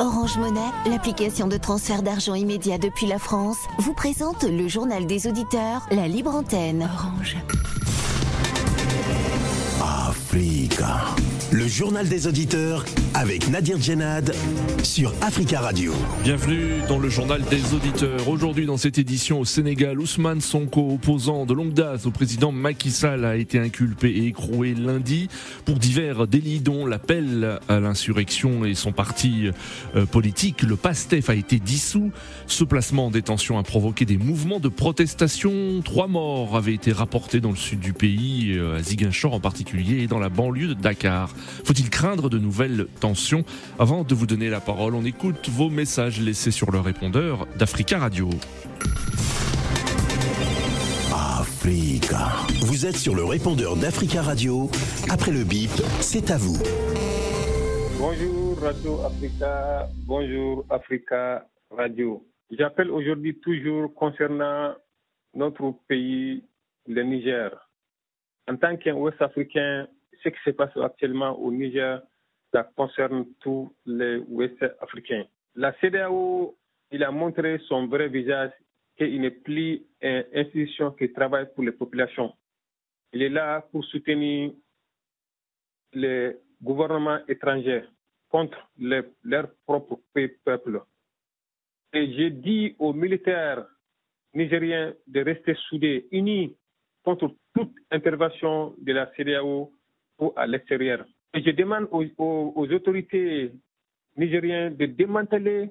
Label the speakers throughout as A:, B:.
A: Orange Monnaie, l'application de transfert d'argent immédiat depuis la France, vous présente le journal des auditeurs, la libre antenne. Orange.
B: Africa. Le journal des auditeurs avec Nadir Djenad sur Africa Radio.
C: Bienvenue dans le journal des auditeurs. Aujourd'hui dans cette édition au Sénégal, Ousmane Sonko, opposant de longue date au président Macky Sall, a été inculpé et écroué lundi pour divers délits dont l'appel à l'insurrection et son parti euh, politique, le PASTEF, a été dissous. Ce placement en détention a provoqué des mouvements de protestation. Trois morts avaient été rapportés dans le sud du pays, euh, à Ziguinchor en particulier, et dans la banlieue de Dakar. Faut-il craindre de nouvelles tensions Avant de vous donner la parole, on écoute vos messages laissés sur le répondeur d'Africa Radio.
B: Africa. Vous êtes sur le répondeur d'Africa Radio. Après le bip, c'est à vous.
D: Bonjour Radio Africa. Bonjour Africa Radio. J'appelle aujourd'hui toujours concernant notre pays, le Niger. En tant qu'un Ouest-Africain, ce qui se passe actuellement au Niger, ça concerne tous les Ouest-Africains. La CDAO, il a montré son vrai visage, qu'il n'est plus une institution qui travaille pour les populations. Il est là pour soutenir les gouvernements étrangers contre leur propre peuple. Et j'ai dit aux militaires nigériens de rester soudés, unis contre toute intervention de la CDAO ou à l'extérieur. Et je demande aux, autorités nigériennes de démanteler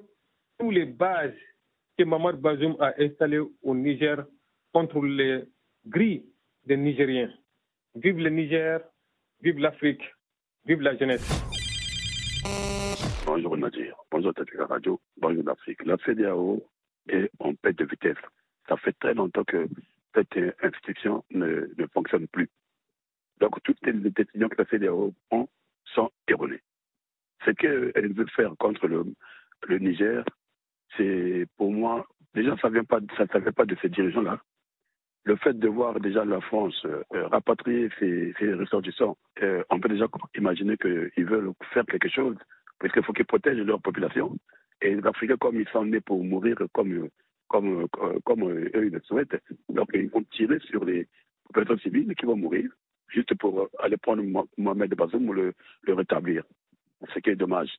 D: toutes les bases que Mamad Bazoum a installées au Niger contre les grilles des Nigériens. Vive le Niger, vive l'Afrique, vive la jeunesse.
E: Bonjour Nadir, bonjour Tati Radio, bonjour l'Afrique. La CDAO est en paix de vitesse. Ça fait très longtemps que cette institution ne fonctionne plus. Donc toutes les décisions que la CDAO prend sont erronées. Ce qu'elle veut faire contre le, le Niger, c'est pour moi, déjà ça ne vient pas, vient pas de ces dirigeants-là. Le fait de voir déjà la France euh, rapatrier ses, ressortissants, euh, on peut déjà imaginer qu'ils veulent faire quelque chose, parce qu'il faut qu'ils protègent leur population. Et les Africains, comme ils sont nés pour mourir, comme, comme, comme eux ils le souhaitent, donc ils vont tirer sur les populations civiles qui vont mourir juste pour aller prendre Mohamed Bazoum ou le, rétablir. Ce qui est dommage.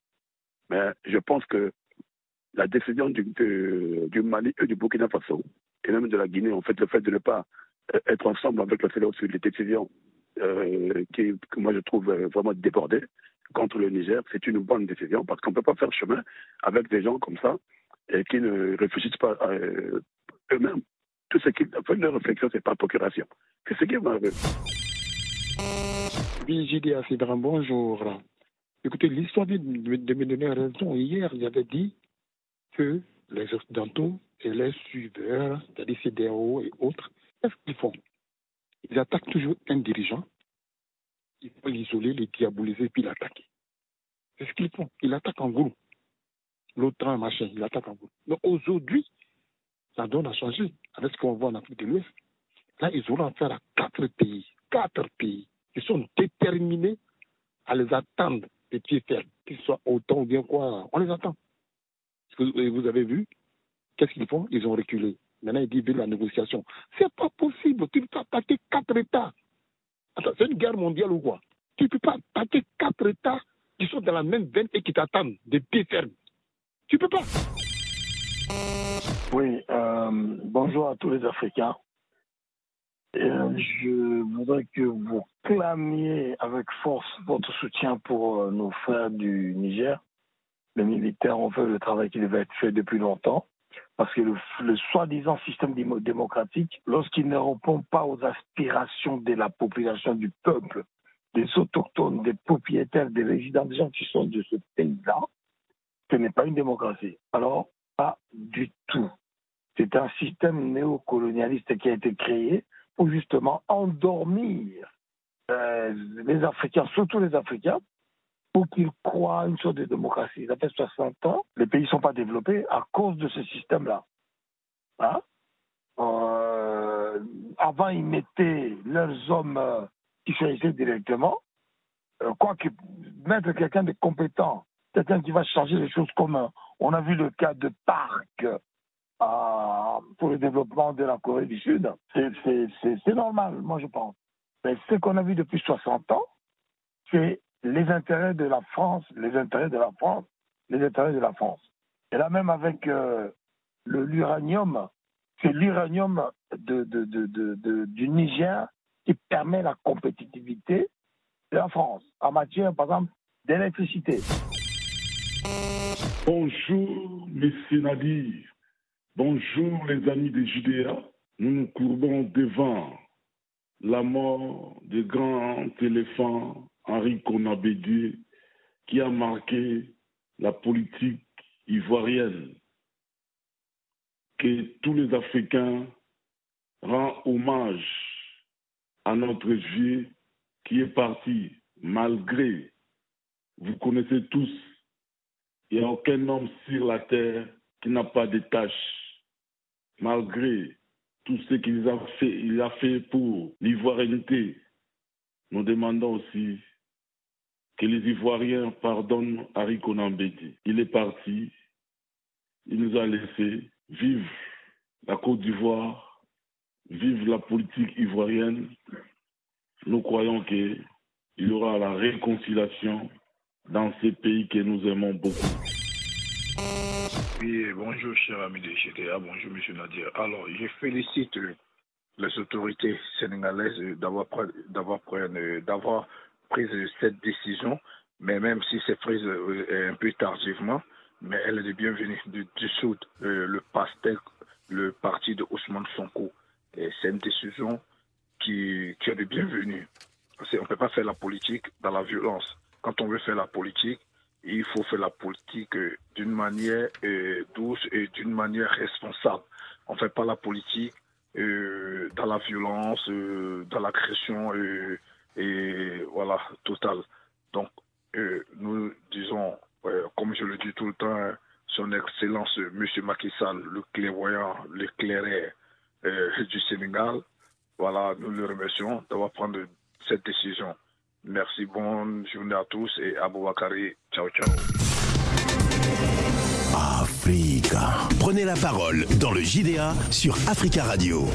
E: Mais je pense que la décision du, Mali et du Burkina Faso, et même de la Guinée, en fait, le fait de ne pas euh, être ensemble avec le CEDEAO sur les décisions euh, qui, que moi je trouve euh, vraiment débordées contre le Niger, c'est une bonne décision parce qu'on ne peut pas faire chemin avec des gens comme ça et qui ne réfléchissent pas eux-mêmes. Tout ce qui fait leur réflexion, c'est par procuration. C'est ce qui est malheureux.
F: À Cédran, bonjour. Écoutez, l'histoire de, de, me donner raison. Hier, j'avais dit que les Occidentaux et les suiveurs, c'est-à-dire CDAO et autres, qu'est-ce qu'ils font? Ils attaquent toujours un dirigeant, ils vont l'isoler, le diaboliser, puis l'attaquer. C'est ce qu'ils font? Ils attaquent en groupe. L'OTAN, machin, ils attaquent en groupe. Mais aujourd'hui, ça donne à changer avec ce qu'on voit en Afrique de l'Ouest. Là, ils auront affaire à quatre pays. Quatre pays qui sont déterminés à les attendre des pieds fermes, qu'ils soient autant ou bien quoi. On les attend. Vous avez vu Qu'est-ce qu'ils font? Ils ont reculé. Maintenant, ils disent la négociation. C'est pas possible. Tu ne peux pas attaquer quatre États. C'est une guerre mondiale ou quoi? Tu ne peux pas attaquer quatre États qui sont dans la même veine et qui t'attendent des pieds fermes. Tu ne peux pas.
G: Oui, euh, bonjour à tous les Africains. Euh, je voudrais que vous clamiez avec force votre soutien pour euh, nos frères du Niger. Les militaires ont fait le travail qui devait être fait depuis longtemps. Parce que le, le soi-disant système démocratique, lorsqu'il ne répond pas aux aspirations de la population, du peuple, des autochtones, des propriétaires, des résidents, des gens qui sont de ce pays-là, ce n'est pas une démocratie. Alors, pas du tout. C'est un système néocolonialiste qui a été créé pour justement endormir euh, les Africains, surtout les Africains, pour qu'ils croient à une sorte de démocratie. Ça fait 60 ans, les pays ne sont pas développés à cause de ce système-là. Hein? Euh, avant, ils mettaient leurs hommes euh, qui choisissaient directement. Euh, quoi que mettre quelqu'un de compétent quelqu'un qui va changer les choses comme on a vu le cas de Pour le développement de la Corée du Sud. C'est normal, moi je pense. Mais ce qu'on a vu depuis 60 ans, c'est les intérêts de la France, les intérêts de la France, les intérêts de la France. Et là même avec euh, l'uranium, c'est l'uranium du Niger qui permet la compétitivité de la France en matière, par exemple, d'électricité.
H: Bonjour, messieurs Nadir. Bonjour, les amis des Judéa. Nous nous courbons devant la mort du grand éléphant Henri Konabédié qui a marqué la politique ivoirienne. Que tous les Africains rendent hommage à notre vieux qui est parti malgré, vous connaissez tous, il n'y a aucun homme sur la terre qui n'a pas de tâches, malgré tout ce qu'il a fait, pour l'ivoirienneté. Nous demandons aussi que les Ivoiriens pardonnent Harry Konambedi. Il est parti, il nous a laissé vivre la Côte d'Ivoire, vivre la politique ivoirienne. Nous croyons qu'il y aura la réconciliation dans ces pays que nous aimons beaucoup.
I: Oui, bonjour cher ami de GTA, bonjour monsieur Nadir. Alors, je félicite les autorités sénégalaises d'avoir d'avoir pris cette décision, mais même si c'est prise euh, un peu tardivement, mais elle est bienvenue de dissoudre euh, le PASTEC, le parti de Ousmane Sonko. C'est une décision qui, qui est de bienvenue. On ne peut pas faire la politique dans la violence. Quand on veut faire la politique, il faut faire la politique euh, d'une manière douce et d'une manière responsable. On ne fait pas la politique dans la violence, dans l'agression et voilà, total. Donc, euh, nous disons, comme je le dis tout le temps, son Excellence M. Macky Sall, le clairvoyant, l'éclaireur euh, du Sénégal, voilà, nous le remercions d'avoir pris cette décision. Merci, bonne journée à tous et à Bakari. Ciao, ciao.
B: Africa. Prenez la parole dans le JDA sur Africa Radio.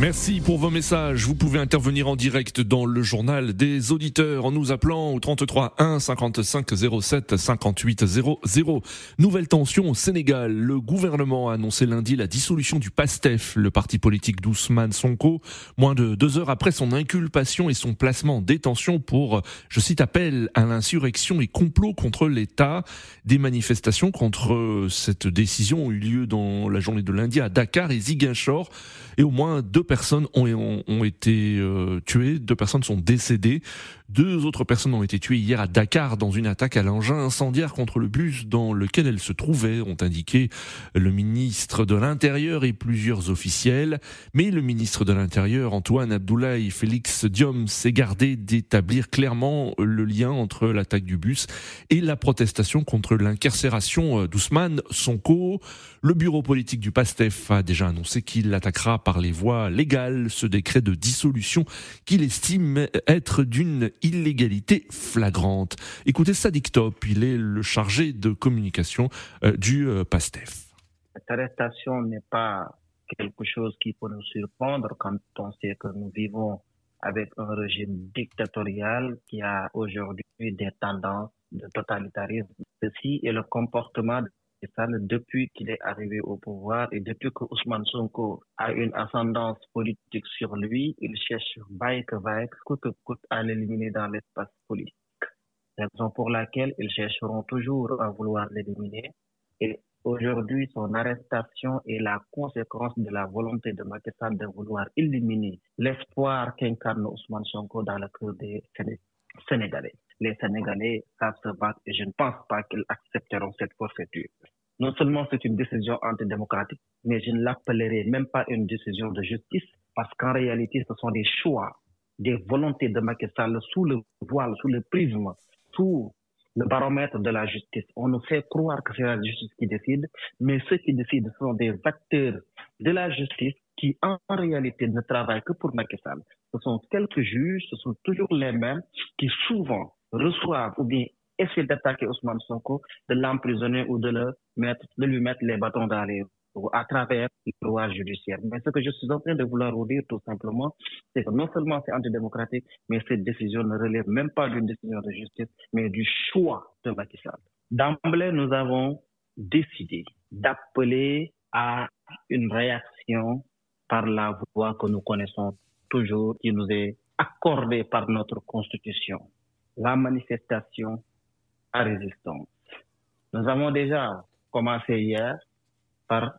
C: Merci pour vos messages. Vous pouvez intervenir en direct dans le journal des auditeurs en nous appelant au 33 1 55 07 58 00. Nouvelle tension au Sénégal. Le gouvernement a annoncé lundi la dissolution du PASTEF, le parti politique d'Ousmane Sonko, moins de deux heures après son inculpation et son placement en détention pour, je cite, appel à l'insurrection et complot contre l'État. Des manifestations contre cette décision ont eu lieu dans la journée de lundi à Dakar et Ziguinchor et au moins deux personnes ont, ont, été euh, tuées, deux personnes sont décédées. Deux autres personnes ont été tuées hier à Dakar dans une attaque à l'engin incendiaire contre le bus dans lequel elles se trouvaient, ont indiqué le ministre de l'Intérieur et plusieurs officiels. Mais le ministre de l'Intérieur, Antoine Abdoulaye Félix Diom, s'est gardé d'établir clairement le lien entre l'attaque du bus et la protestation contre l'incarcération d'Ousmane Sonko. Le bureau politique du PASTEF a déjà annoncé qu'il attaquera par les voies légales ce décret de dissolution qu'il estime être d'une illégalité flagrante. Écoutez Sadik Top, il est le chargé de communication euh, du euh, PASTEF.
J: Cette arrestation n'est pas quelque chose qui peut nous surprendre quand on sait que nous vivons avec un régime dictatorial qui a aujourd'hui des tendances de totalitarisme. Ceci est le comportement depuis qu'il est arrivé au pouvoir et depuis que Ousmane Sonko a une ascendance politique sur lui, il cherche vaille que vaille, coûte que coûte à l'éliminer dans l'espace politique. Raison pour laquelle ils chercheront toujours à vouloir l'éliminer. Et aujourd'hui, son arrestation est la conséquence de la volonté de Macky Sall de vouloir éliminer l'espoir qu'incarne Ousmane Sonko dans le cœur des Sénégalais les Sénégalais savent se battre et je ne pense pas qu'ils accepteront cette forfaiture. Non seulement c'est une décision antidémocratique, mais je ne l'appellerai même pas une décision de justice parce qu'en réalité, ce sont des choix, des volontés de Macky Sall sous le voile, sous le prisme, sous le baromètre de la justice. On nous fait croire que c'est la justice qui décide, mais ceux qui décident sont des acteurs de la justice qui en réalité ne travaillent que pour Macky Sall. Ce sont quelques juges, ce sont toujours les mêmes qui souvent reçoivent ou bien essayer d'attaquer Ousmane Sonko, de l'emprisonner ou de, le mettre, de lui mettre les bâtons dans les roues à travers le droit judiciaire. Mais ce que je suis en train de vouloir vous dire tout simplement, c'est que non seulement c'est antidémocratique, mais cette décision ne relève même pas d'une décision de justice, mais du choix de Macky Sall. D'emblée, nous avons décidé d'appeler à une réaction par la voie que nous connaissons toujours, qui nous est accordée par notre Constitution, la manifestation à résistance. Nous avons déjà commencé hier par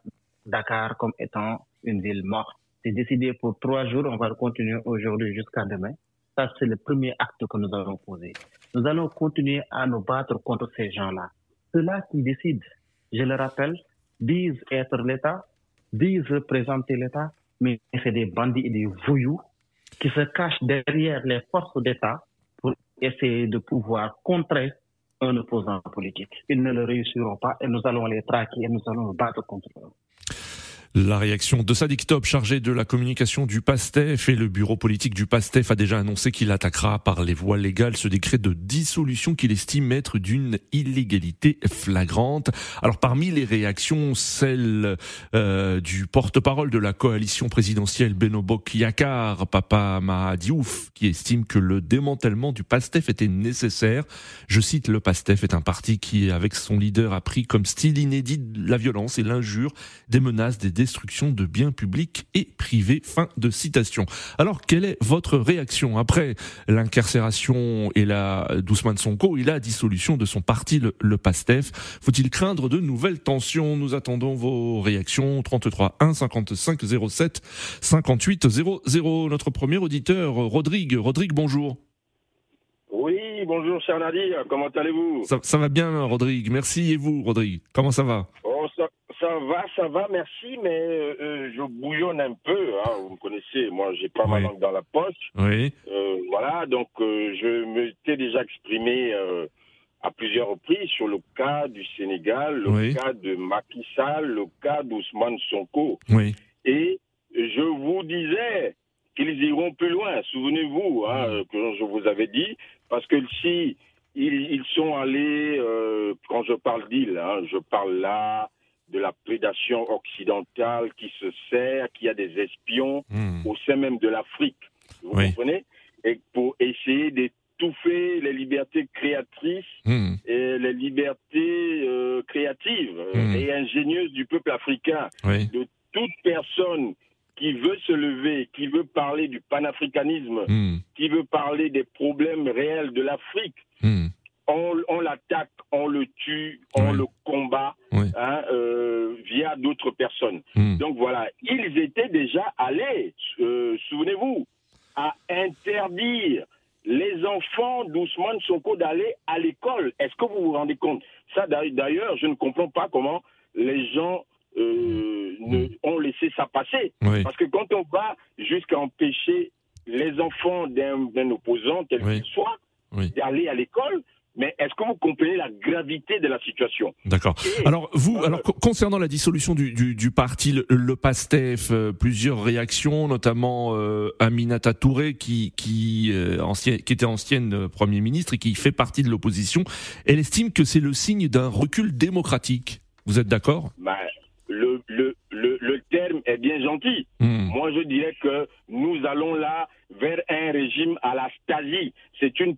J: Dakar comme étant une ville morte. C'est décidé pour trois jours, on va continuer aujourd'hui jusqu'à demain. Ça, c'est le premier acte que nous allons poser. Nous allons continuer à nous battre contre ces gens-là. Ceux-là qui décident, je le rappelle, disent être l'État, disent représenter l'État, mais c'est des bandits et des voyous qui se cachent derrière les forces d'État essayer de pouvoir contrer un opposant politique. Ils ne le réussiront pas et nous allons les traquer et nous allons nous battre contre eux.
C: La réaction de Sadik Top, chargé de la communication du PASTEF et le bureau politique du PASTEF a déjà annoncé qu'il attaquera par les voies légales ce décret de dissolution qu'il estime être d'une illégalité flagrante. Alors parmi les réactions, celle euh, du porte-parole de la coalition présidentielle Benobok Yakar, Papa Mahadiouf, qui estime que le démantèlement du PASTEF était nécessaire. Je cite, le PASTEF est un parti qui, avec son leader, a pris comme style inédit la violence et l'injure, des menaces, des destruction de biens publics et privés. Fin de citation. Alors, quelle est votre réaction après l'incarcération et la d'Ousmane Sonko et la dissolution de son parti, le, PASTEF? Faut-il craindre de nouvelles tensions? Nous attendons vos réactions. 33 1 55 07 58 00. Notre premier auditeur, Rodrigue. Rodrigue, bonjour.
K: Oui, bonjour cher Nadir, comment allez-vous?
C: Ça, ça, va bien Rodrigue, merci et vous Rodrigue, comment ça va?
K: Ça, va, ça va, merci, mais euh, euh, je bouillonne un peu. Hein, vous me connaissez, moi, j'ai pas ma langue dans la poche.
C: Oui.
K: Euh, voilà, donc je m'étais déjà exprimé à plusieurs reprises sur le cas du Sénégal, le cas de Macky Sall, le cas d'Ousmane Sonko.
C: Oui.
K: Et je vous disais qu'ils iront plus loin. Souvenez-vous hein, que je vous avais dit, parce que si ils, sont allés, quand je parle d'îles, hein, je parle là de la prédation occidentale qui se sert, qui a des espions hmm. au sein même de l'Afrique. Vous comprenez Et pour essayer d'étouffer les libertés créatrices hmm. et les libertés euh, créatives euh, hmm. et ingénieuses du peuple africain, de toute personne qui veut se lever, qui veut parler du panafricanisme, qui veut parler des problèmes réels de l'Afrique, on, l'attaque, on le tue, on le combat hein, euh, via d'autres personnes. Hmm. Donc voilà, ils étaient déjà allés, euh, souvenez-vous, à interdire les enfants d'Ousmane Sonko d'aller à l'école. Est-ce que vous vous rendez compte? Ça, d'ailleurs, je ne comprends pas comment les gens euh, ne, ont laissé ça passer. Parce que quand on va jusqu'à empêcher les enfants d'un opposant, tel qu'il soit, d'aller à l'école, mais est-ce que vous comprenez la gravité de la situation
C: D'accord. Alors vous, euh, alors concernant la dissolution du, du, du parti, le, PASTEF, euh, plusieurs réactions, notamment euh, Aminata Touré, qui qui, euh, ancien, qui était ancienne Premier ministre et qui fait partie de l'opposition. Elle estime que c'est le signe d'un recul démocratique. Vous êtes d'accord?
K: Bah, le, le, le, le, terme est bien gentil. Hmm. Moi, je dirais que nous allons là vers un régime à la Stasi. C'est une,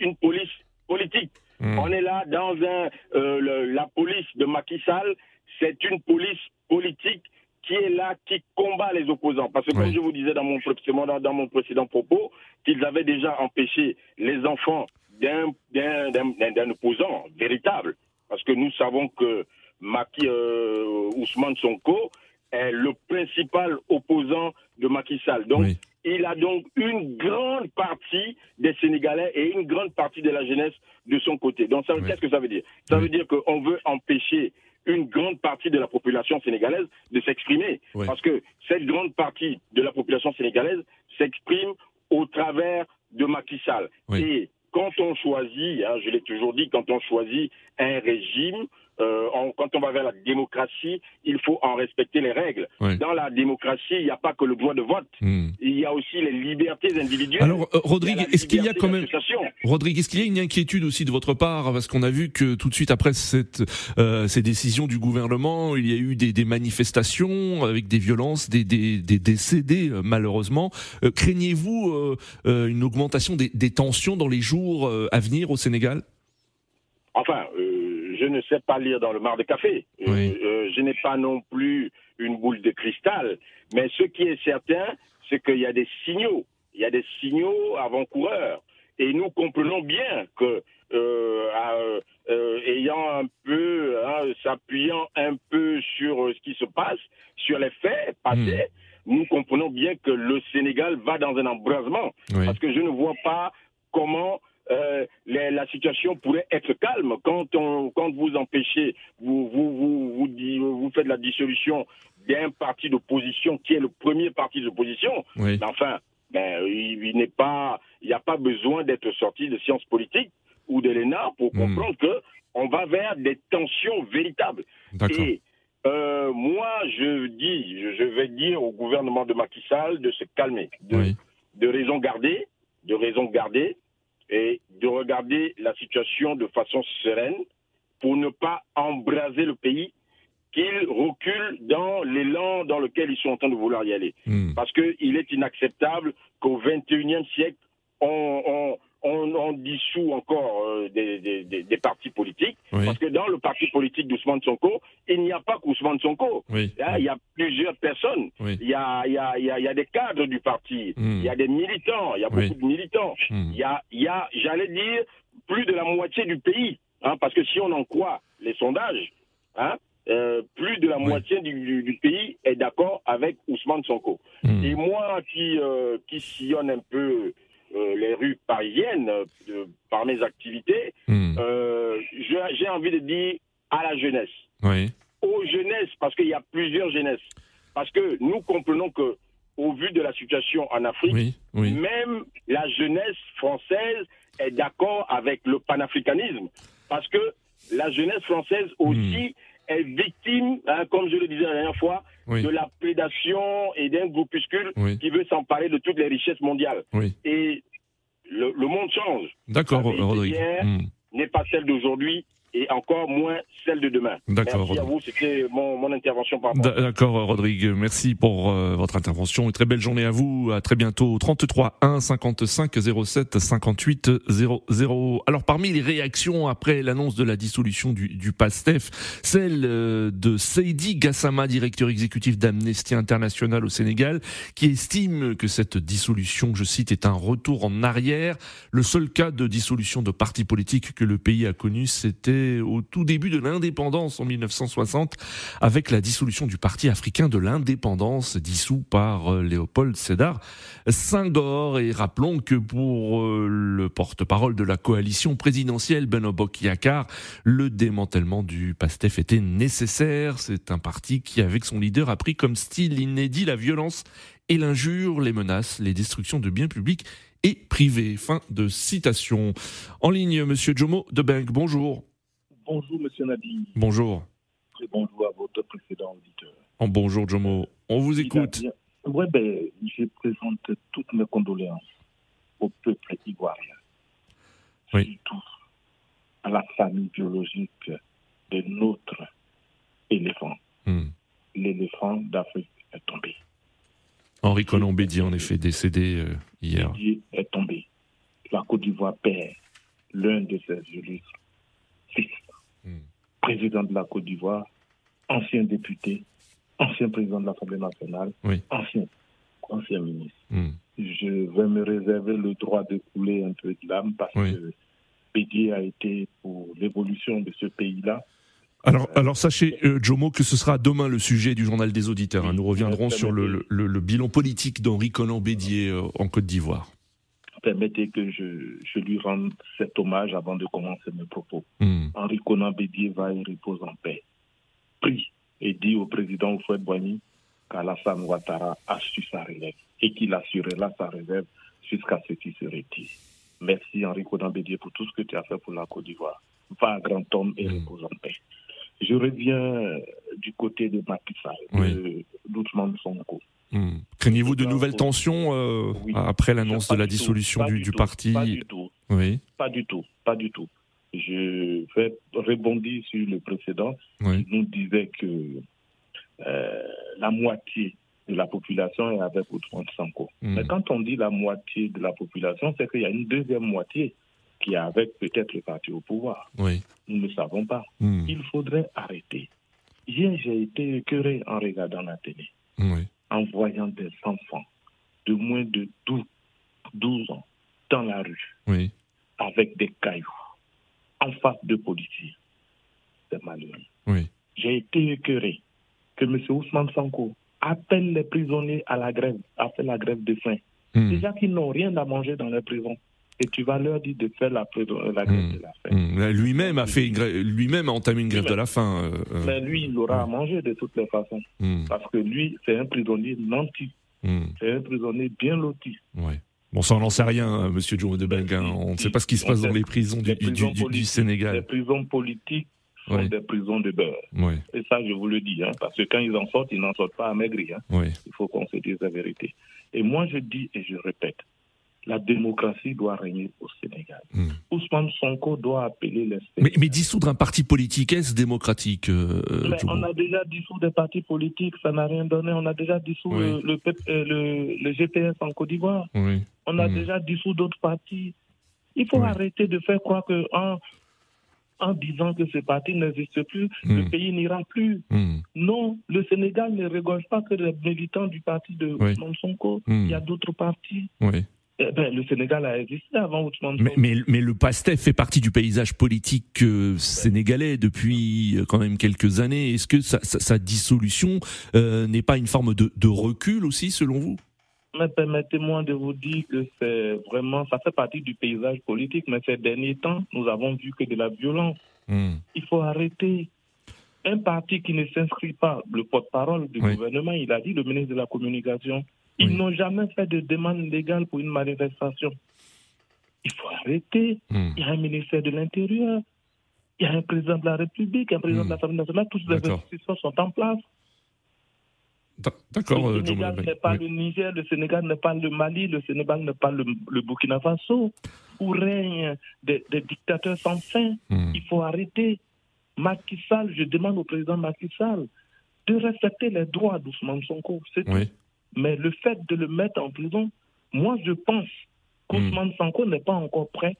K: une police politique. Hmm. On est là dans un, euh, la police de Macky Sall, c'est une police politique qui est là, qui combat les opposants. Parce que comme je vous disais dans mon, dans, dans mon précédent propos, qu'ils avaient déjà empêché les enfants d'un opposant véritable. Parce que nous savons que Macky euh, Ousmane Sonko est le principal opposant de Macky Sall. Donc, il a donc une grande partie des Sénégalais et une grande partie de la jeunesse de son côté. Donc, qu'est-ce que ça veut dire? Ça veut dire qu'on veut empêcher une grande partie de la population sénégalaise de s'exprimer. Parce que cette grande partie de la population sénégalaise s'exprime au travers de Macky Sall. Et quand on choisit, hein, je l'ai toujours dit, quand on choisit un régime, euh, quand on va vers la démocratie, il faut en respecter les règles. Dans la démocratie, il n'y a pas que le droit de vote.
C: Hmm.
K: Il y a aussi les libertés individuelles.
C: Alors, euh, Rodrigue, est-ce qu'il y a quand même. Rodrigue, est-ce qu'il y a une inquiétude aussi de votre part parce qu'on a vu que tout de suite après cette, euh, ces décisions du gouvernement, il y a eu des, des manifestations avec des violences, des, des, des décédés malheureusement. Craignez-vous une augmentation des, tensions dans les jours à venir au Sénégal?
K: Enfin, ne sais pas lire dans le mar de café. Euh,
C: Oui.
K: euh, je n'ai pas non plus une boule de cristal. Mais ce qui est certain, c'est qu'il y a des signaux. Il y a des signaux avant-coureurs. Et nous comprenons bien que, euh, euh, euh, ayant un peu, hein, s'appuyant un peu sur ce qui se passe, sur les faits passés, nous comprenons bien que le Sénégal va dans un embrasement.
C: Oui.
K: Parce que je ne vois pas comment euh, les- la situation pourrait être calme quand on quand vous empêchez, vous vous vous vous, faites la dissolution d'un parti d'opposition qui est le premier parti d'opposition.
C: Oui.
K: Mais enfin, ben, il, il n'est pas, il n'y a pas besoin d'être sorti de sciences politiques ou de l'ENA pour
C: Hmm.
K: comprendre que on va vers des tensions véritables. Et euh, moi, je dis, je, je vais dire au gouvernement de Macky Sall de se calmer, de,
C: Oui.
K: de raison garder, de raison garder, et de regarder la situation de façon sereine pour ne pas embraser le pays, qu'ils reculent dans l'élan dans lequel ils sont en train de vouloir y aller.
C: Hmm.
K: Parce qu'il est inacceptable qu'au 21e siècle, on, on, on, on dissout encore euh, des, des, des, des partis politiques.
C: Oui.
K: Parce que dans le parti politique d'Ousmane Sonko, il n'y a pas qu'Ousmane Sonko.
C: Oui.
K: Là, il y a plusieurs personnes.
C: Oui.
K: Il, y a, il, y a, il, y a, des cadres du parti.
C: Hmm.
K: Il y a des militants. Il y a beaucoup de militants.
C: Hmm.
K: Il y a, il y a j'allais dire, plus de la moitié du pays. Hein, parce que si on en croit les sondages, hein, euh, plus de la
C: Oui.
K: moitié du, du- du pays est d'accord avec Ousmane Sonko.
C: Hmm.
K: Et moi qui, euh, qui sillonne un peu euh, les rues parisiennes euh, par mes activités,
C: Hmm.
K: euh, j'ai envie de dire à la jeunesse,
C: Oui.
K: aux jeunesses, parce qu'il y a plusieurs jeunesses. Parce que nous comprenons que, au vu de la situation en Afrique,
C: Oui. Oui.
K: même la jeunesse française est d'accord avec le panafricanisme. Parce que la jeunesse française aussi est victime, hein, comme je le disais la dernière fois,
C: Oui.
K: de la prédation et d'un groupuscule
C: Oui.
K: qui veut s'emparer de toutes les richesses mondiales.
C: Oui.
K: Et le, le monde change.
C: D'accord, Rodrigue. Hmm.
K: n'est pas celle d'aujourd'hui et encore moins celle de demain.
C: D'accord,
K: Merci à vous, c'était mon, mon intervention par rapport.
C: D'accord, Rodrigue. Merci pour euh, votre intervention. Une très belle journée à vous. À très bientôt. 33 1 55 07 58 00. Alors, parmi les réactions après l'annonce de la dissolution du, du PASTEF, celle euh, de Seidi Gassama, directeur exécutif d'Amnesty International au Sénégal, qui estime que cette dissolution, je cite, est un retour en arrière. Le seul cas de dissolution de partis politiques que le pays a connu, c'était au tout début de l'indépendance en 1960 avec la dissolution du Parti africain de l'indépendance dissous par euh, Léopold Sédar Senghor. Et rappelons que pour euh, le porte-parole de la coalition présidentielle Beno Bokk-Yakaar, le démantèlement du PASTEF était nécessaire. C'est un parti qui, avec son leader, a pris comme style inédit la violence et l'injure, les menaces, les destructions de biens publics et privés. Fin de citation. En ligne, Monsieur Jomo de bonjour.
L: Bonjour, Monsieur Nadi.
C: Bonjour.
L: Très bonjour à votre précédent auditeur.
C: En bonjour Jomo. On vous écoute.
L: Oui, ben, je présente toutes mes condoléances au peuple ivoirien.
C: Oui.
L: Surtout à la famille biologique de notre éléphant.
C: Hmm.
L: L'éléphant d'Afrique est tombé.
C: Henri Conan Bédier, en effet, décédé euh, hier.
L: Dieu est tombé. La Côte d'Ivoire perd l'un de ses illustres fils. Président de la Côte d'Ivoire, ancien député, ancien président de l'Assemblée nationale,
C: Oui.
L: ancien, ancien ministre.
C: Hmm.
L: Je vais me réserver le droit de couler un peu de l'âme parce
C: Oui.
L: que Bédier a été pour l'évolution de ce pays-là.
C: Alors, alors sachez, euh, Jomo, que ce sera demain le sujet du journal des auditeurs. hein. Nous reviendrons sur le, le- le bilan politique d'Henri Conan Bédier euh, en Côte d'Ivoire.
L: Permettez que je, je lui rende cet hommage avant de commencer mes propos.
C: Hmm.
L: Henri Conan Bédier va y repose en paix. Prie et dit au président Oufouette Boigny qu'Alassane Ouattara a su sa relève et qu'il assurera sa relève jusqu'à ce qu'il se retire. Merci Henri Conan Bédier pour tout ce que tu as fait pour la Côte d'Ivoire. Va, grand homme, et repose en paix. je reviens du côté de Macky Sall,
C: Oui.
L: d'Ousmane Sonko.
C: Hmm. Craignez-vous de nouvelles tensions euh,
L: Oui.
C: après l'annonce de la dissolution du,
L: du
C: du
L: tout,
C: parti
L: Pas du tout.
C: Oui.
L: Pas du tout, pas du tout. Je vais rebondir sur le précédent
C: Oui.
L: qui nous disait que euh, la moitié de la population est avec Ousmane Sanko.
C: Mm.
L: Mais quand on dit la moitié de la population, c'est qu'il y a une deuxième moitié qui est avec peut-être le parti au pouvoir.
C: Oui.
L: Nous ne savons pas.
C: Mm.
L: Il faudrait arrêter. Hier, j'ai été écœuré en regardant la télé,
C: Oui.
L: En voyant des enfants de moins de 12, 12 ans dans la rue
C: Oui.
L: avec des cailloux en face de policiers. C'est malheureux.
C: Oui.
L: J'ai été écœuré que M. Ousmane Sanko appelle les prisonniers à la grève, à faire la grève de faim.
C: Hmm.
L: Déjà qu'ils n'ont rien à manger dans les prisons. Et tu vas leur dire de faire la, grève de la faim.
C: Hmm. Là, Lui-même a fait lui-même a entamé une grève de la faim. euh, euh.
L: Mais lui, il aura à manger de toutes les façons. Parce que lui, c'est un prisonnier nanti. C'est un prisonnier bien loti.
C: Ouais. Bon, ça, on n'en sait rien, hein, Monsieur Joe de Beng. hein. On ne sait pas ce qui se passe dans les prisons du,
L: Les
C: du-
L: prisons
C: du- du
L: politiques- Les
C: Sénégal.
L: prisons politiques sont
C: Ouais.
L: des prisons de beurre.
C: Ouais.
L: Et ça, je vous le dis, hein, parce que quand ils en sortent, ils n'en sortent pas amaigris. Hein.
C: Ouais.
L: Il faut qu'on se dise la vérité. Et moi, je dis et je répète, la démocratie doit régner au Sénégal.
C: Hmm.
L: Ousmane Sonko doit appeler les
C: Mais, mais dissoudre un parti politique, est-ce démocratique, euh,
L: Mais
C: Joe
L: on a déjà dissous des partis politiques, ça n'a rien donné. On a déjà dissous
C: Oui.
L: le, le, PEP, euh, le- le GPS en Côte d'Ivoire.
C: Oui.
L: On a
C: Mm.
L: déjà dissous d'autres partis. Il faut arrêter de faire croire que en, en disant que ce parti n'existe plus, le pays n'ira plus.
C: Hmm.
L: Non, le Sénégal ne regorge pas que les militants du parti de
C: Oui.
L: Ousmane Sonko. Il y a d'autres partis. Eh ben, le Sénégal a existé avant Ousmane Sonko.
C: mais, mais le PASTEF fait partie du paysage politique euh, sénégalais depuis euh, quand même quelques années. Est-ce que sa, sa- sa dissolution euh, n'est pas une forme de, de recul aussi, selon vous?
L: Mais permettez-moi de vous dire que c'est vraiment, ça fait partie du paysage politique, mais ces derniers temps, nous avons vu que de la violence.
C: Hmm.
L: Il faut arrêter. Un parti qui ne s'inscrit pas, le porte-parole du
C: Oui.
L: gouvernement, il a dit, le ministre de la Communication, ils n'ont jamais fait de demande légale pour une manifestation. Il faut arrêter.
C: Hmm.
L: Il y a un ministère de l'Intérieur, il y a un président de la République, un président de l'Assemblée nationale, toutes les institutions sont en place.
C: D'accord,
L: Le Sénégal n'est pas
C: Oui.
L: le Niger, le Sénégal n'est pas le Mali, le Sénégal n'est pas le, le Burkina Faso, où règnent des, des dictateurs sans fin.
C: Hmm.
L: Il faut arrêter. Macky Sall, je demande au président Macky Sall de respecter les droits d'Ousmane Sonko. c'est tout. Mais le fait de le mettre en prison, moi je pense qu'Ousmane Sonko n'est pas encore prêt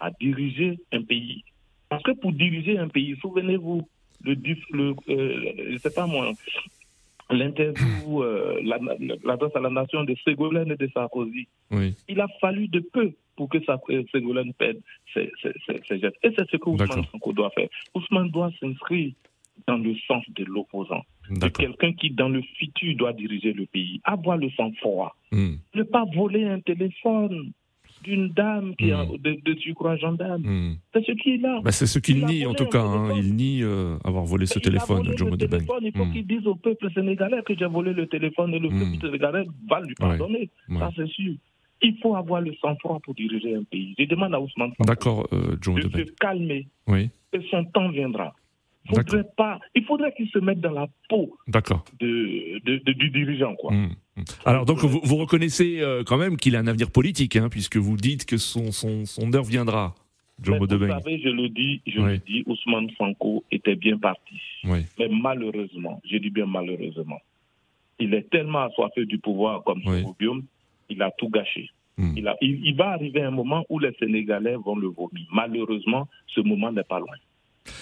L: à diriger un pays. Parce que pour diriger un pays, souvenez-vous, le, le, euh, je sais pas moi, l'interview, euh, la- la- l'adresse à la nation de Ségolène et de Sarkozy.
C: Oui.
L: Il a fallu de peu pour que euh, Ségolène perde ses, ses- ses- ses gestes. Et c'est ce que Ousmane. Sonko doit faire. Ousmane doit s'inscrire dans le sens de l'opposant. De quelqu'un qui, dans le futur, doit diriger le pays. Avoir le sang-froid.
C: Hmm.
L: Ne pas voler un téléphone d'une dame qui a de, de surcroît gendarme.
C: Hmm.
L: C'est ce qui est là.
C: Bah, c'est ce qu'il
L: Il a
C: nie, en tout cas. hein. Il nie euh, avoir volé ce
L: Il a
C: téléphone,
L: volé le téléphone, il faut
C: Hmm.
L: qu'il dise au peuple sénégalais que j'ai volé le téléphone et le
C: Hmm.
L: peuple sénégalais va lui pardonner.
C: Ouais.
L: Ça, c'est sûr. Il faut avoir le sang-froid pour diriger un pays. Je demande à Ousmane
C: D'accord, euh, Joe
L: de se calmer
C: Oui.
L: et son temps viendra. Faudrait pas, il faudrait qu'il se mette dans la peau
C: D'accord.
L: de, de- de- du dirigeant. Quoi.
C: Hmm. Alors donc vous, vous reconnaissez euh, quand même qu'il a un avenir politique, hein, puisque vous dites que son, son, son heure viendra,
L: Mais vous savez, je le dis, je
C: Oui.
L: le dis, Ousmane Sanko était bien parti.
C: Oui.
L: Mais malheureusement, je dis bien malheureusement, il est tellement assoiffé du pouvoir comme
C: Oui.
L: il a tout gâché. Il, a- il- il va arriver un moment où les Sénégalais vont le vomir. Malheureusement, ce moment n'est pas loin.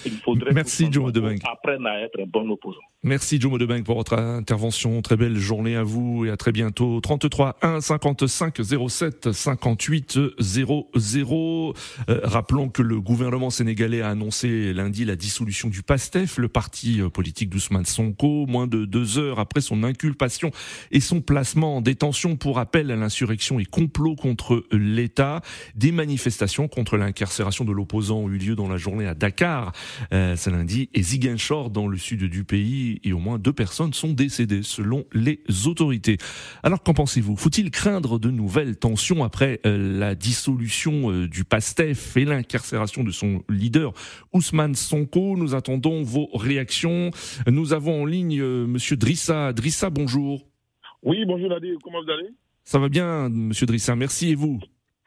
L: Il faudrait
C: Merci,
L: que
C: Joe
L: apprenne à être un bon opposant.
C: Merci Joe pour votre intervention. Très belle journée à vous et à très bientôt. 33 1 55 07 58 00. Euh, rappelons que le gouvernement sénégalais a annoncé lundi la dissolution du PASTEF, le parti euh, politique d'Ousmane Sonko, moins de deux heures après son inculpation et son placement en détention pour appel à l'insurrection et complot contre l'État. Des manifestations contre l'incarcération de l'opposant ont eu lieu dans la journée à Dakar euh, ce lundi, et Ziguinchor dans le sud du pays, et au moins deux personnes sont décédées selon les autorités. Alors qu'en pensez-vous? Faut-il craindre de nouvelles tensions après euh, la dissolution euh, du PASTEF et l'incarcération de son leader Ousmane Sonko? Nous attendons vos réactions. Nous avons en ligne Monsieur Drissa. Drissa, bonjour.
M: Oui, bonjour Nadir, comment vous allez?
C: Ça va bien, Monsieur Drissa, merci et vous?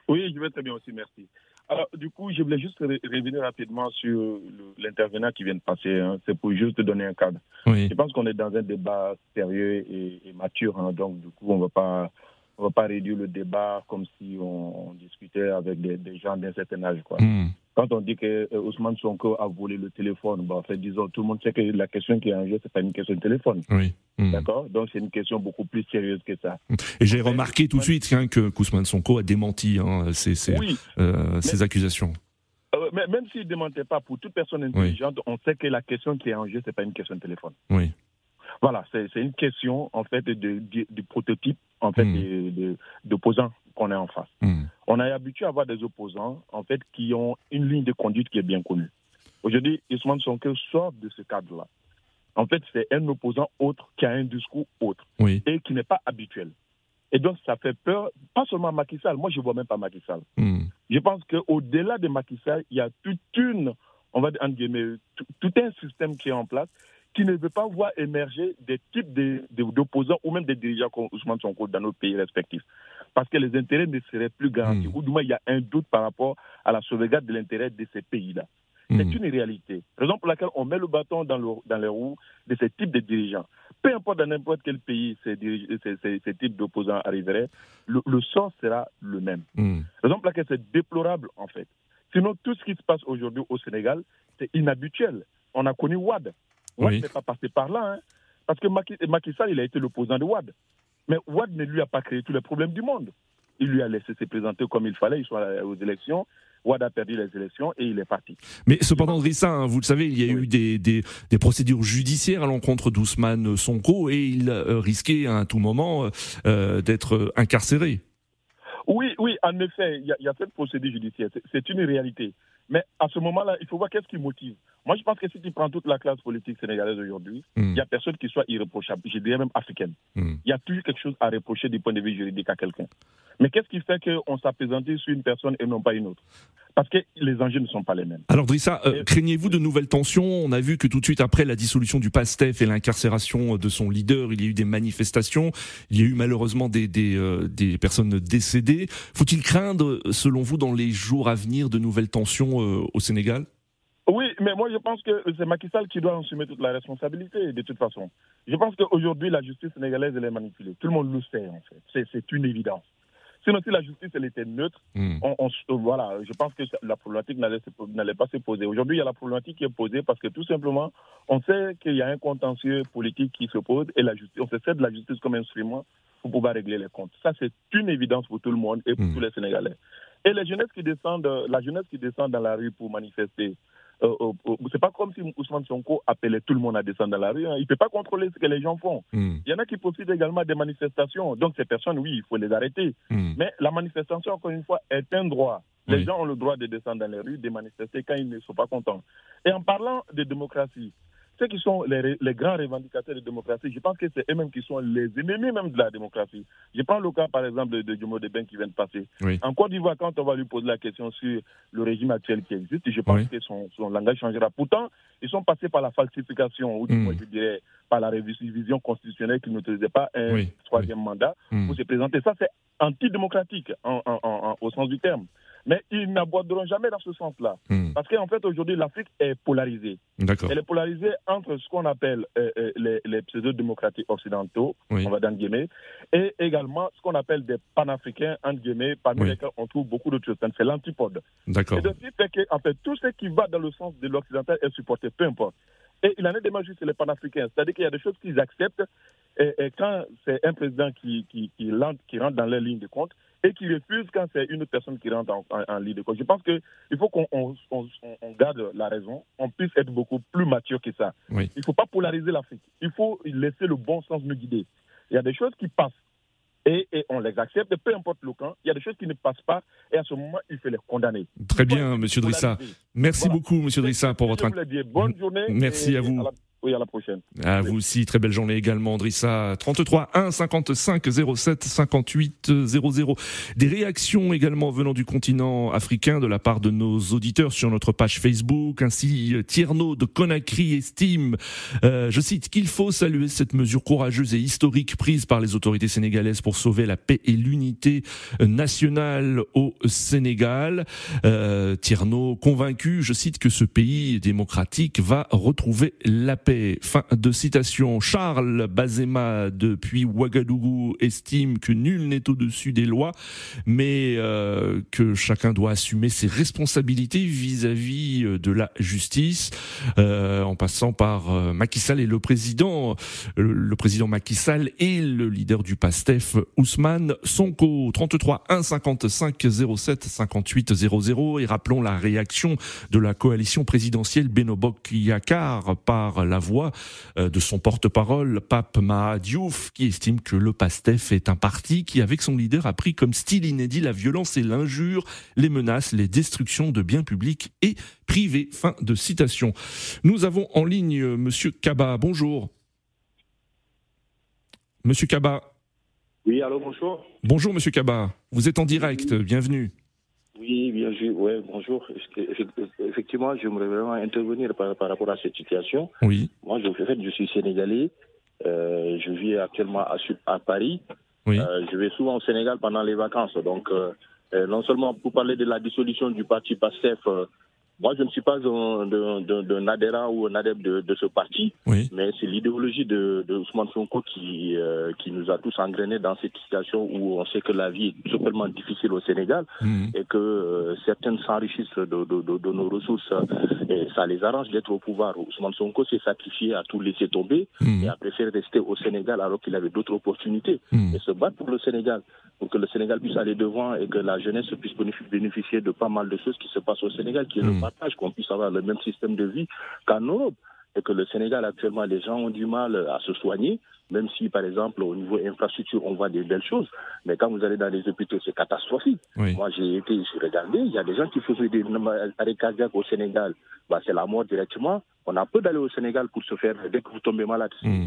M: Oui, je vais très bien aussi, merci. Alors, du coup, je voulais juste revenir rapidement sur l'intervenant qui vient de passer. Hein. C'est pour juste donner un cadre. Je pense qu'on est dans un débat sérieux et, mature, hein. donc du coup, on ne va pas on va pas réduire le débat comme si on, discutait avec des, gens d'un certain âge. Quoi. Hmm. Quand on dit que euh, Ousmane Sonko a volé le téléphone, bon, en fait, disons, tout le monde sait que la question qui est en jeu, c'est pas une question de téléphone.
C: Oui. Hmm.
M: D'accord? Donc, c'est une question beaucoup plus sérieuse que ça.
C: Et j'ai remarqué tout de suite hein, que Ousmane Sonko a démenti hein, ces, euh, accusations.
M: Euh, mais même s'il ne démentait pas, pour toute personne intelligente, on sait que la question qui est en jeu, c'est pas une question de téléphone.
C: Oui.
M: Voilà, c'est une question en fait de, du prototype en fait d'opposants qu'on est en face. Hmm. On est habitué à voir des opposants en fait qui ont une ligne de conduite qui est bien connue. Aujourd'hui, Ousmane Sonko sort de ce cadre-là. En fait, c'est un opposant autre qui a un discours autre et qui n'est pas habituel. Et donc, ça fait peur, pas seulement à Macky Sall. Moi, je ne vois même pas Macky Sall. Hmm. Je pense qu'au-delà de Macky Sall, il y a toute une, on va dire, tout un système qui est en place qui ne veut pas voir émerger des types d'opposants ou même des dirigeants comme Ousmane Sonko dans nos pays respectifs. Parce que les intérêts ne seraient plus garantis. Hmm. Ou du moins, il y a un doute par rapport à la sauvegarde de l'intérêt de ces pays-là. Hmm. C'est une réalité. Raison pour laquelle on met le bâton dans, le, dans les roues de ces types de dirigeants. Peu importe dans n'importe quel pays ces, ces, types d'opposants arriveraient, le, sort sera le même. Hmm. Raison pour laquelle c'est déplorable, en fait. Sinon, tout ce qui se passe aujourd'hui au Sénégal, c'est inhabituel. On a connu Wad. Wad n'est pas passé par là. Hein. Parce que Macky, Sall, il a été l'opposant de Wad. Mais Wad ne lui a pas créé tous les problèmes du monde. Il lui a laissé se présenter comme il fallait, il soit aux élections. Wad a perdu les élections et il est parti.
C: Mais cependant, Drissa, hein, vous le savez, il y a eu des, des, des, procédures judiciaires à l'encontre d'Ousmane Sonko et il euh, risquait à tout moment euh, d'être incarcéré.
M: Oui, oui, en effet, il y, a cette procédure judiciaire. C'est une réalité. Mais à ce moment-là, il faut voir qu'est-ce qui motive. Moi, je pense que si tu prends toute la classe politique sénégalaise aujourd'hui, hmm. il n'y a personne qui soit irréprochable, je dirais même africaine. Hmm. Il y a toujours quelque chose à reprocher du point de vue juridique à quelqu'un. Mais qu'est-ce qui fait qu'on s'apaisantit sur une personne et non pas une autre? Parce que les enjeux ne sont pas les mêmes.
C: Alors Drissa, euh, craignez-vous de nouvelles tensions? On a vu que tout de suite après la dissolution du PASTEF et l'incarcération de son leader, il y a eu des manifestations, il y a eu malheureusement des, des, euh, des personnes décédées. Faut-il craindre, selon vous, dans les jours à venir, de nouvelles tensions euh, au Sénégal?
M: Oui, mais moi je pense que c'est Macky Sall qui doit assumer toute la responsabilité de toute façon. Je pense qu'aujourd'hui la justice sénégalaise elle est manipulée. Tout le monde le sait en fait. C'est une évidence. Sinon, si la justice elle était neutre, hmm. on, voilà, je pense que la problématique n'allait pas se poser. Aujourd'hui, il y a la problématique qui est posée parce que tout simplement, on sait qu'il y a un contentieux politique qui se pose et la justice, on se sert de la justice comme instrument pour pouvoir régler les comptes. Ça, c'est une évidence pour tout le monde et pour hmm. tous les Sénégalais. Et les jeunesses qui descendent, la jeunesse qui descend dans la rue pour manifester, euh, euh, euh, c'est pas comme si Ousmane Sonko appelait tout le monde à descendre dans la rue. Hein. Il peut pas contrôler ce que les gens font. Hmm. Il y en a qui profitent également des manifestations. Donc ces personnes, oui, il faut les arrêter. Hmm. Mais la manifestation, encore une fois, est un droit. Les gens ont le droit de descendre dans les rues, de manifester quand ils ne sont pas contents. Et en parlant de démocratie, ceux qui sont les, grands revendicateurs de démocratie, je pense que c'est eux-mêmes qui sont les ennemis même de la démocratie. Je prends le cas, par exemple, de, Diomo Deben qui vient de passer. En Côte d'Ivoire, quand on va lui poser la question sur le régime actuel qui existe, je pense que son, langage changera. Pourtant, ils sont passés par la falsification, ou du hmm. moins, je dirais, par la révision constitutionnelle qui n'autorisait pas un troisième mandat hmm. pour se présenter. Ça, c'est antidémocratique au sens du terme. Mais ils n'aborderont jamais dans ce sens-là. Hmm. Parce qu'en fait, aujourd'hui, l'Afrique est polarisée. Elle est polarisée entre ce qu'on appelle euh, euh, les, les pseudo-démocraties occidentaux, on va dans guillemets, et également ce qu'on appelle des panafricains, entre guillemets, parmi lesquels on trouve beaucoup d'autres choses. C'est l'antipode. Et de ce fait que, en fait, tout ce qui va dans le sens de l'occidental est supporté, peu importe. Et il en est des juste les panafricains. C'est-à-dire qu'il y a des choses qu'ils acceptent, et, quand c'est un président qui, qui, qui, qui rentre dans leur ligne de compte, et qui refuse quand c'est une personne qui rentre en, en, ligne de compte. Je pense qu'il faut qu'on on, on, garde la raison, on puisse être beaucoup plus mature que ça. Il ne faut pas polariser l'Afrique. Il faut laisser le bon sens nous guider. Il y a des choses qui passent. et, et, on les accepte, peu importe le camp, il y a des choses qui ne passent pas, et à ce moment, il faut les condamner.
C: Très bien, Monsieur Drissa. Merci voilà. beaucoup, Monsieur Drissa, pour votre...
M: Bonne journée.
C: Merci à vous.
M: À la... Oui, à la prochaine.
C: À vous aussi, très belle journée également, Drissa. 33 1 55 07 58 00. Des réactions également venant du continent africain de la part de nos auditeurs sur notre page Facebook. Ainsi, Tierno de Conakry estime, euh, je cite, qu'il faut saluer cette mesure courageuse et historique prise par les autorités sénégalaises pour sauver la paix et l'unité nationale au Sénégal. Euh, Tierno convaincu, je cite, que ce pays démocratique va retrouver la paix Fin de citation. Charles Bazema depuis Ouagadougou estime que nul n'est au-dessus des lois, mais euh, que chacun doit assumer ses responsabilités vis-à-vis -vis de la justice, euh, en passant par euh, Macky Sall et le président, le président Macky Sall et le leader du PASTEF Ousmane Sonko. 33 1 55 07 58 00 et rappelons la réaction de la coalition présidentielle Benobok Yakar par la voix de son porte-parole, Pape Mahadiouf, qui estime que le PASTEF est un parti qui, avec son leader, a pris comme style inédit la violence et l'injure, les menaces, les destructions de biens publics et privés. Fin de citation. Nous avons en ligne Monsieur Kaba. Bonjour. Monsieur Kaba.
N: Oui, allô, bonjour.
C: Bonjour, Monsieur Kaba. Vous êtes en direct. Bienvenue.
N: Oui, bien. Ouais, bonjour. Effectivement, j'aimerais vraiment intervenir par, par, rapport à cette situation.
C: Oui.
N: Moi, je, en fait, je suis sénégalais. Euh, je vis actuellement à, à Paris.
C: Oui.
N: Euh, je vais souvent au Sénégal pendant les vacances. Donc, euh, non seulement pour parler de la dissolution du parti PASTEF, moi, je ne suis pas un, adhérent ou un adepte de, de ce parti,
C: oui.
N: mais c'est l'idéologie de, de Ousmane Sonko qui, euh, qui nous a tous engrainés dans cette situation où on sait que la vie est totalement difficile au Sénégal
C: mmh.
N: et que euh, certaines s'enrichissent de, de, de, nos ressources et ça les arrange d'être au pouvoir. Ousmane Sonko s'est sacrifié à tout laisser tomber
C: mmh.
N: et a préféré rester au Sénégal alors qu'il avait d'autres opportunités
C: mmh.
N: et se battre pour le Sénégal, pour que le Sénégal puisse aller devant et que la jeunesse puisse bénéficier de pas mal de choses qui se passent au Sénégal, qui est le qu'on puisse avoir le même système de vie qu'en Europe. Et que le Sénégal, actuellement, les gens ont du mal à se soigner, même si, par exemple, au niveau infrastructure, on voit des belles choses. Mais quand vous allez dans les hôpitaux, c'est catastrophique.
C: Oui.
N: Moi, j'ai été, j'ai regardé, il y a des gens qui faisaient des arrêts cardiaques au Sénégal. Bah, c'est la mort directement. On a peu d'aller au Sénégal pour se faire, dès que vous tombez malade,
C: mmh.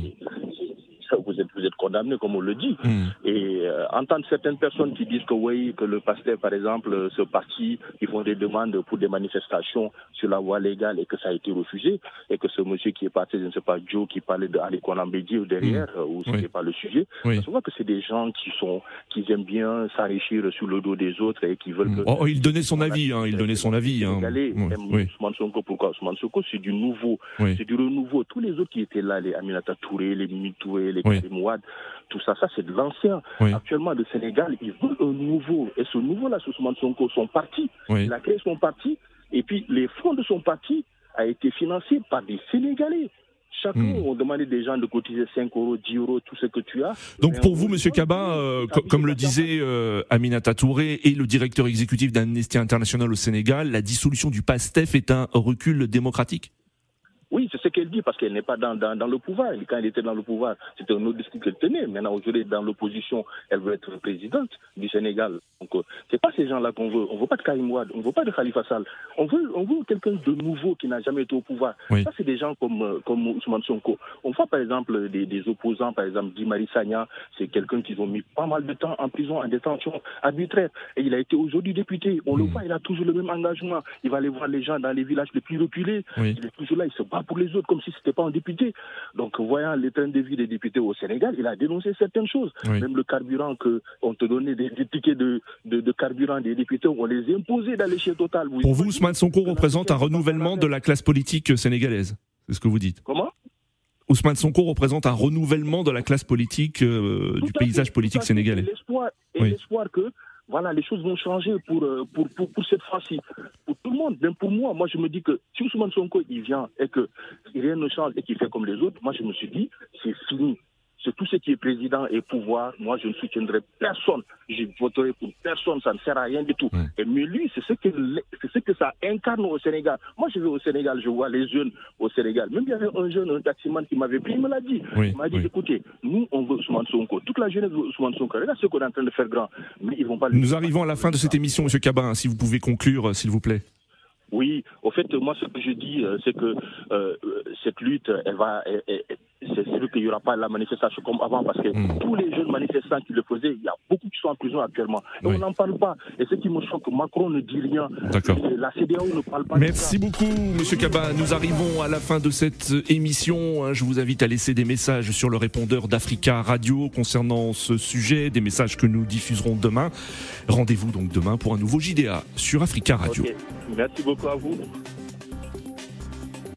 N: vous êtes, vous êtes condamné, comme on le dit.
C: Mmh.
N: Et euh, entendre certaines personnes qui disent que oui, que le pasteur, par exemple, ce parti, ils font des demandes pour des manifestations sur la voie légale et que ça a été refusé, et que ce monsieur qui est parti, je ne sais pas, Joe, qui parlait de Ali Konambedi ou derrière. Où ce n'est
C: oui.
N: pas le sujet,
C: oui.
N: on voit que c'est des gens qui sont, qui aiment bien s'enrichir sur le dos des autres et qui veulent
C: mmh.
N: que...
C: Oh, il donnait son avis, hein, il donnait son avis. Hein.
N: Même
C: oui.
N: Ousmane Sonko, pourquoi Ousmane Sonko, c'est du nouveau, c'est du renouveau. Tous les autres qui étaient là, les Aminata Touré, les Mimi Touré, les. Karim tout ça, ça c'est de l'ancien. Actuellement, le Sénégal, il veut un nouveau. Et ce nouveau-là, c'est Ousmane Sonko, son parti. Il a créé son parti. Et puis, les fonds de son parti a été financés par des Sénégalais. Chacun,
C: Hmm.
N: on demandait des gens de cotiser 5 euros, 10 euros, tout ce que tu as.
C: Donc pour vous, Monsieur Kaba, euh, co- comme le disait euh, Aminata Touré et le directeur exécutif d'Amnesty International au Sénégal, la dissolution du PASTEF est un recul démocratique?
N: Oui, c'est ce qu'elle dit parce qu'elle n'est pas dans, dans, dans le pouvoir. Quand elle était dans le pouvoir, c'était un autre discours qu'elle tenait. Maintenant, aujourd'hui, dans l'opposition, elle veut être présidente du Sénégal. Donc, euh, c'est pas ces gens-là qu'on veut. On veut pas de Karim Wade, on veut pas de Khalifa Sall. On veut, on veut quelqu'un de nouveau qui n'a jamais été au pouvoir.
C: Oui.
N: Ça, c'est des gens comme, euh, comme Ousmane Sonko. On voit, par exemple, des, des opposants, par exemple, Di Sagna, c'est quelqu'un qu'ils ont mis pas mal de temps en prison, en détention arbitraire. Et il a été aujourd'hui député. On le voit, il a toujours le même engagement. Il va aller voir les gens dans les villages les plus reculés.
C: Oui.
N: Il est toujours là, il se bat pour les autres comme si c'était pas un député. Donc, voyant les trains de vie des députés au Sénégal, il a dénoncé certaines choses.
C: Oui.
N: Même le carburant que on te donnait des, des tickets de, de, de carburant des députés, on les imposait d'aller chez Total. Vous
C: Pour vous, Ousmane Sonko représente un renouvellement de la classe politique sénégalaise C'est ce que vous dites
N: Comment?
C: Ousmane Sonko représente un renouvellement de la classe politique euh, du paysage
N: fait,
C: politique sénégalais.
N: Et l'espoir, et
C: Oui.
N: l'espoir que voilà, les choses vont changer pour, euh, pour, pour, pour cette fois-ci. Le monde, même pour moi, moi je me dis que si Ousmane Sonko il vient et que rien ne change et qu'il fait comme les autres, moi je me suis dit, c'est fini. c'est tout ce qui est président et pouvoir. Moi, je ne soutiendrai personne. Je voterai pour personne. Ça ne sert à rien du tout. Et, mais lui, c'est ce, que, c'est ce que ça incarne au Sénégal. Moi, je vais au Sénégal, je vois les jeunes au Sénégal. Même il y avait un jeune, un taximan qui m'avait pris, il me l'a dit. il m'a dit, écoutez, nous, on veut Ousmane Sonko. Toute la jeunesse veut Ousmane Sonko. Regarde ce qu'on est en train de faire grand. Mais ils vont pas
C: Nous arrivons à la fin de cette émission, Monsieur Cabin. Si vous pouvez conclure, s'il vous plaît.
N: Oui, au fait, moi, ce que je dis, euh, c'est que euh, cette lutte, elle va, c'est sûr qu'il n'y aura pas la manifestation comme avant, parce que
C: Hmm.
N: tous les jeunes manifestants qui le faisaient, il y a beaucoup qui sont en prison actuellement. Et on n'en parle pas. Et ce qui me choque, Macron ne dit rien.
C: D'accord.
N: La CDAO ne parle pas. de
C: Merci beaucoup, Monsieur Cabin. Nous arrivons à la fin de cette émission. Je vous invite à laisser des messages sur le répondeur d'Africa Radio concernant ce sujet, des messages que nous diffuserons demain. Rendez-vous donc demain pour un nouveau JDA sur Africa Radio.
N: Merci beaucoup à vous.